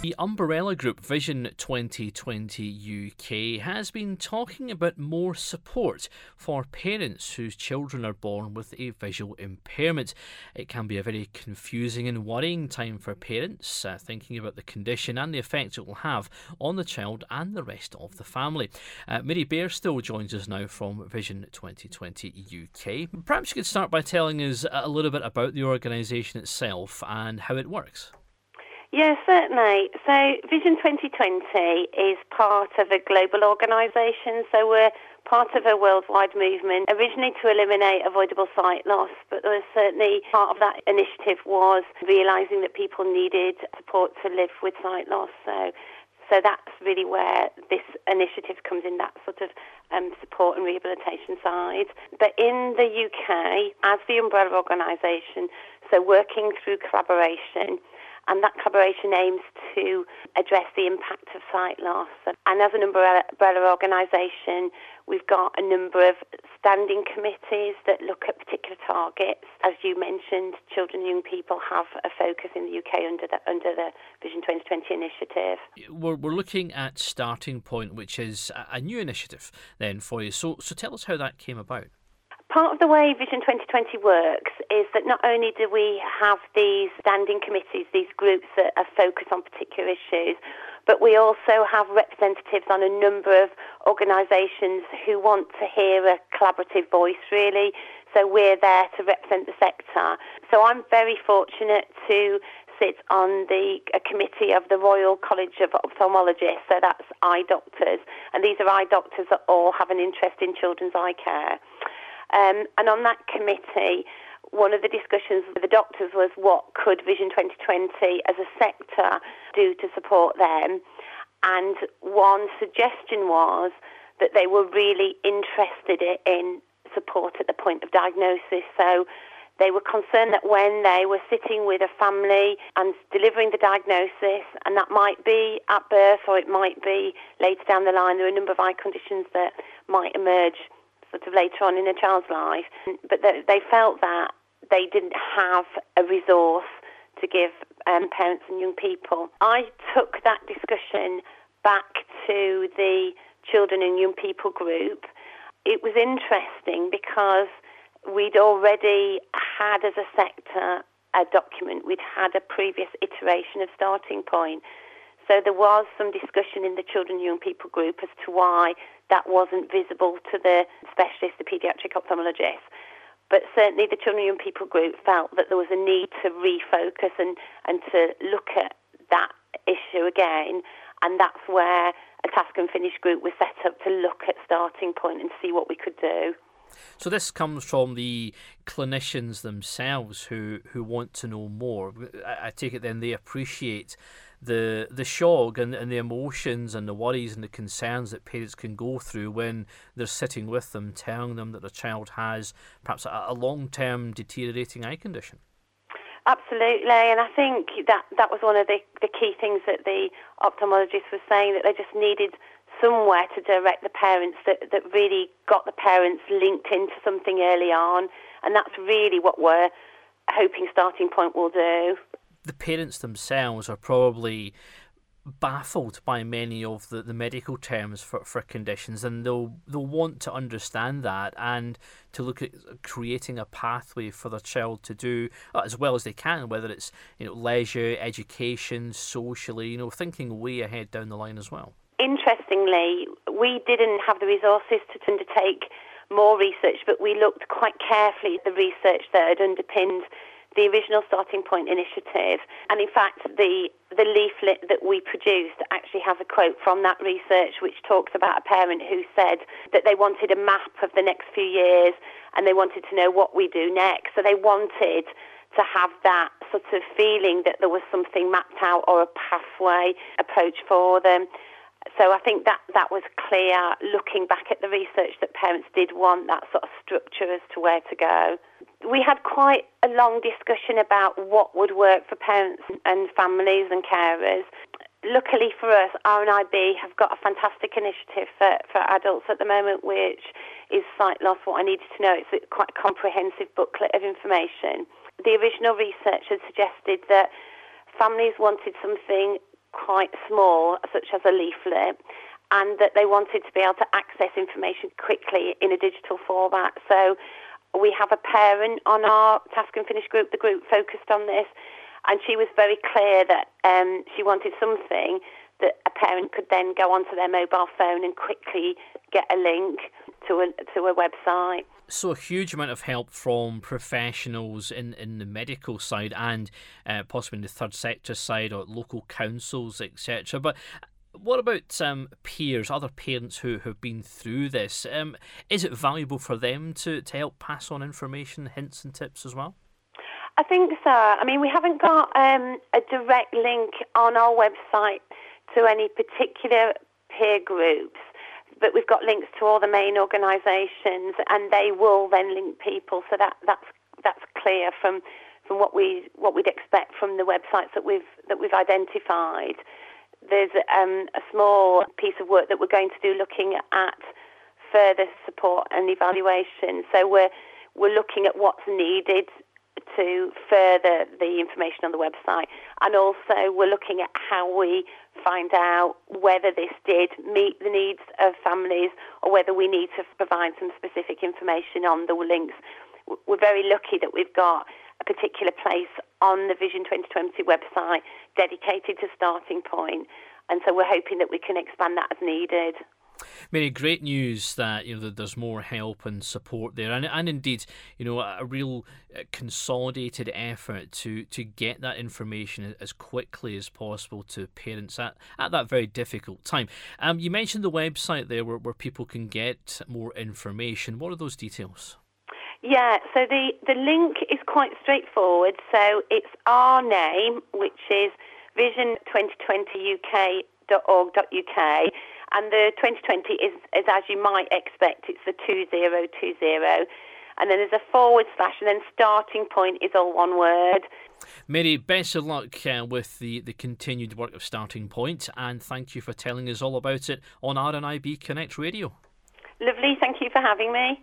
The umbrella group Vision 2020 UK has been talking about more support for parents whose children are born with a visual impairment. It can be a very confusing and worrying time for parents, uh, thinking about the condition and the effect it will have on the child and the rest of the family. Uh, Mary Bairstow joins us now from Vision 2020 UK. Perhaps you could start by telling us a little bit about the organisation itself and how it works. Yes, certainly. So Vision 2020 is part of a global organisation. So we're part of a worldwide movement, originally to eliminate avoidable sight loss, but there was certainly part of that initiative was realising that people needed support to live with sight loss. So so that's really where this initiative comes in, that sort of um, support and rehabilitation side. But in the UK, as the umbrella organisation, so working through collaboration, and that collaboration aims to address the impact of sight loss. And as an umbrella, organisation, we've got a number of standing committees that look at particular targets. As you mentioned, children and young people have a focus in the UK under the, under the Vision 2020 initiative. We're, we're looking at Starting Point, which is a new initiative then for you. So, so tell us how that came about. Part of the way Vision 2020 works is that not only do we have these standing committees, these groups that are focused on particular issues, but we also have representatives on a number of organisations who want to hear a collaborative voice, really. So we're there to represent the sector. So I'm very fortunate to sit on the committee of the Royal College of Ophthalmologists, so that's eye doctors, and these are eye doctors that all have an interest in children's eye care. Um, and on that committee, one of the discussions with the doctors was what could Vision 2020 as a sector do to support them. And one suggestion was that they were really interested in support at the point of diagnosis. So they were concerned that when they were sitting with a family and delivering the diagnosis, and that might be at birth or it might be later down the line, there are a number of eye conditions that might emerge sort of later on in a child's life. But they felt that they didn't have a resource to give um, parents and young people. I took that discussion back to the children and young people group. It was interesting because we'd already had as a sector a document, we'd had a previous iteration of starting point. So there was some discussion in the children and young people group as to why that wasn't visible to the specialist, the paediatric ophthalmologist. But certainly the children and young people group felt that there was a need to refocus and, and to look at that issue again. And that's where a task and finish group was set up to look at starting point and see what we could do. So this comes from the clinicians themselves who, who want to know more. I, I take it then they appreciate the the shock and, and the emotions and the worries and the concerns that parents can go through when they're sitting with them, telling them that their child has perhaps a, a long term deteriorating eye condition. Absolutely, and I think that that was one of the, the key things that the ophthalmologist was saying that they just needed somewhere to direct the parents that, that really got the parents linked into something early on, and that's really what we're hoping Starting Point will do the parents themselves are probably baffled by many of the, the medical terms for, for conditions and they'll they'll want to understand that and to look at creating a pathway for their child to do uh, as well as they can whether it's you know leisure education socially you know thinking way ahead down the line as well. Interestingly we didn't have the resources to undertake more research but we looked quite carefully at the research that had underpinned the original starting point initiative. And in fact, the the leaflet that we produced actually has a quote from that research which talks about a parent who said that they wanted a map of the next few years and they wanted to know what we do next. So they wanted to have that sort of feeling that there was something mapped out or a pathway approach for them. So I think that that was clear looking back at the research that parents did want that sort of structure as to where to go we had quite a long discussion about what would work for parents and families and carers. Luckily for us, RNIB have got a fantastic initiative for, for adults at the moment, which is Sight Loss, What I Needed to Know. It's a quite comprehensive booklet of information. the original research had suggested that families wanted something quite small, such as a leaflet, and that they wanted to be able to access information quickly in a digital format. So we have a parent on our task and finish group, the group focused on this, and she was very clear that um, she wanted something that a parent could then go onto their mobile phone and quickly get a link to a, to a website. So, a huge amount of help from professionals in, in the medical side and uh, possibly in the third sector side or local councils, etc. But what about um, peers, other parents who have been through this? Um, is it valuable for them to, to help pass on information, hints, and tips as well? I think so. I mean, we haven't got um, a direct link on our website to any particular peer groups, but we've got links to all the main organisations, and they will then link people. So that that's that's clear from from what we what we'd expect from the websites that we've that we've identified there's um, a small piece of work that we're going to do looking at further support and evaluation. So we're we're looking at what's needed to further the information on the website, and also we're looking at how we find out whether this did meet the needs of families or whether we need to provide some specific information on the links. We're very lucky that we've got a particular place on the Vision 2020 website dedicated to Starting Point, and so we're hoping that we can expand that as needed. Mary, great news that you know that there's more help and support there, and and indeed, you know, a real uh, consolidated effort to to get that information as quickly as possible to parents at, at that very difficult time. Um, you mentioned the website there where, where people can get more information. What are those details? Yeah, so the, the link is quite straightforward. So it's our name, which is vision2020uk.org.uk, and the 2020 is, is, as you might expect, it's the 2020. And then there's a forward slash, and then starting point is all one word. Mary, best of luck uh, with the, the continued work of Starting Point, and thank you for telling us all about it on RNIB Connect Radio. Lovely, thank you for having me.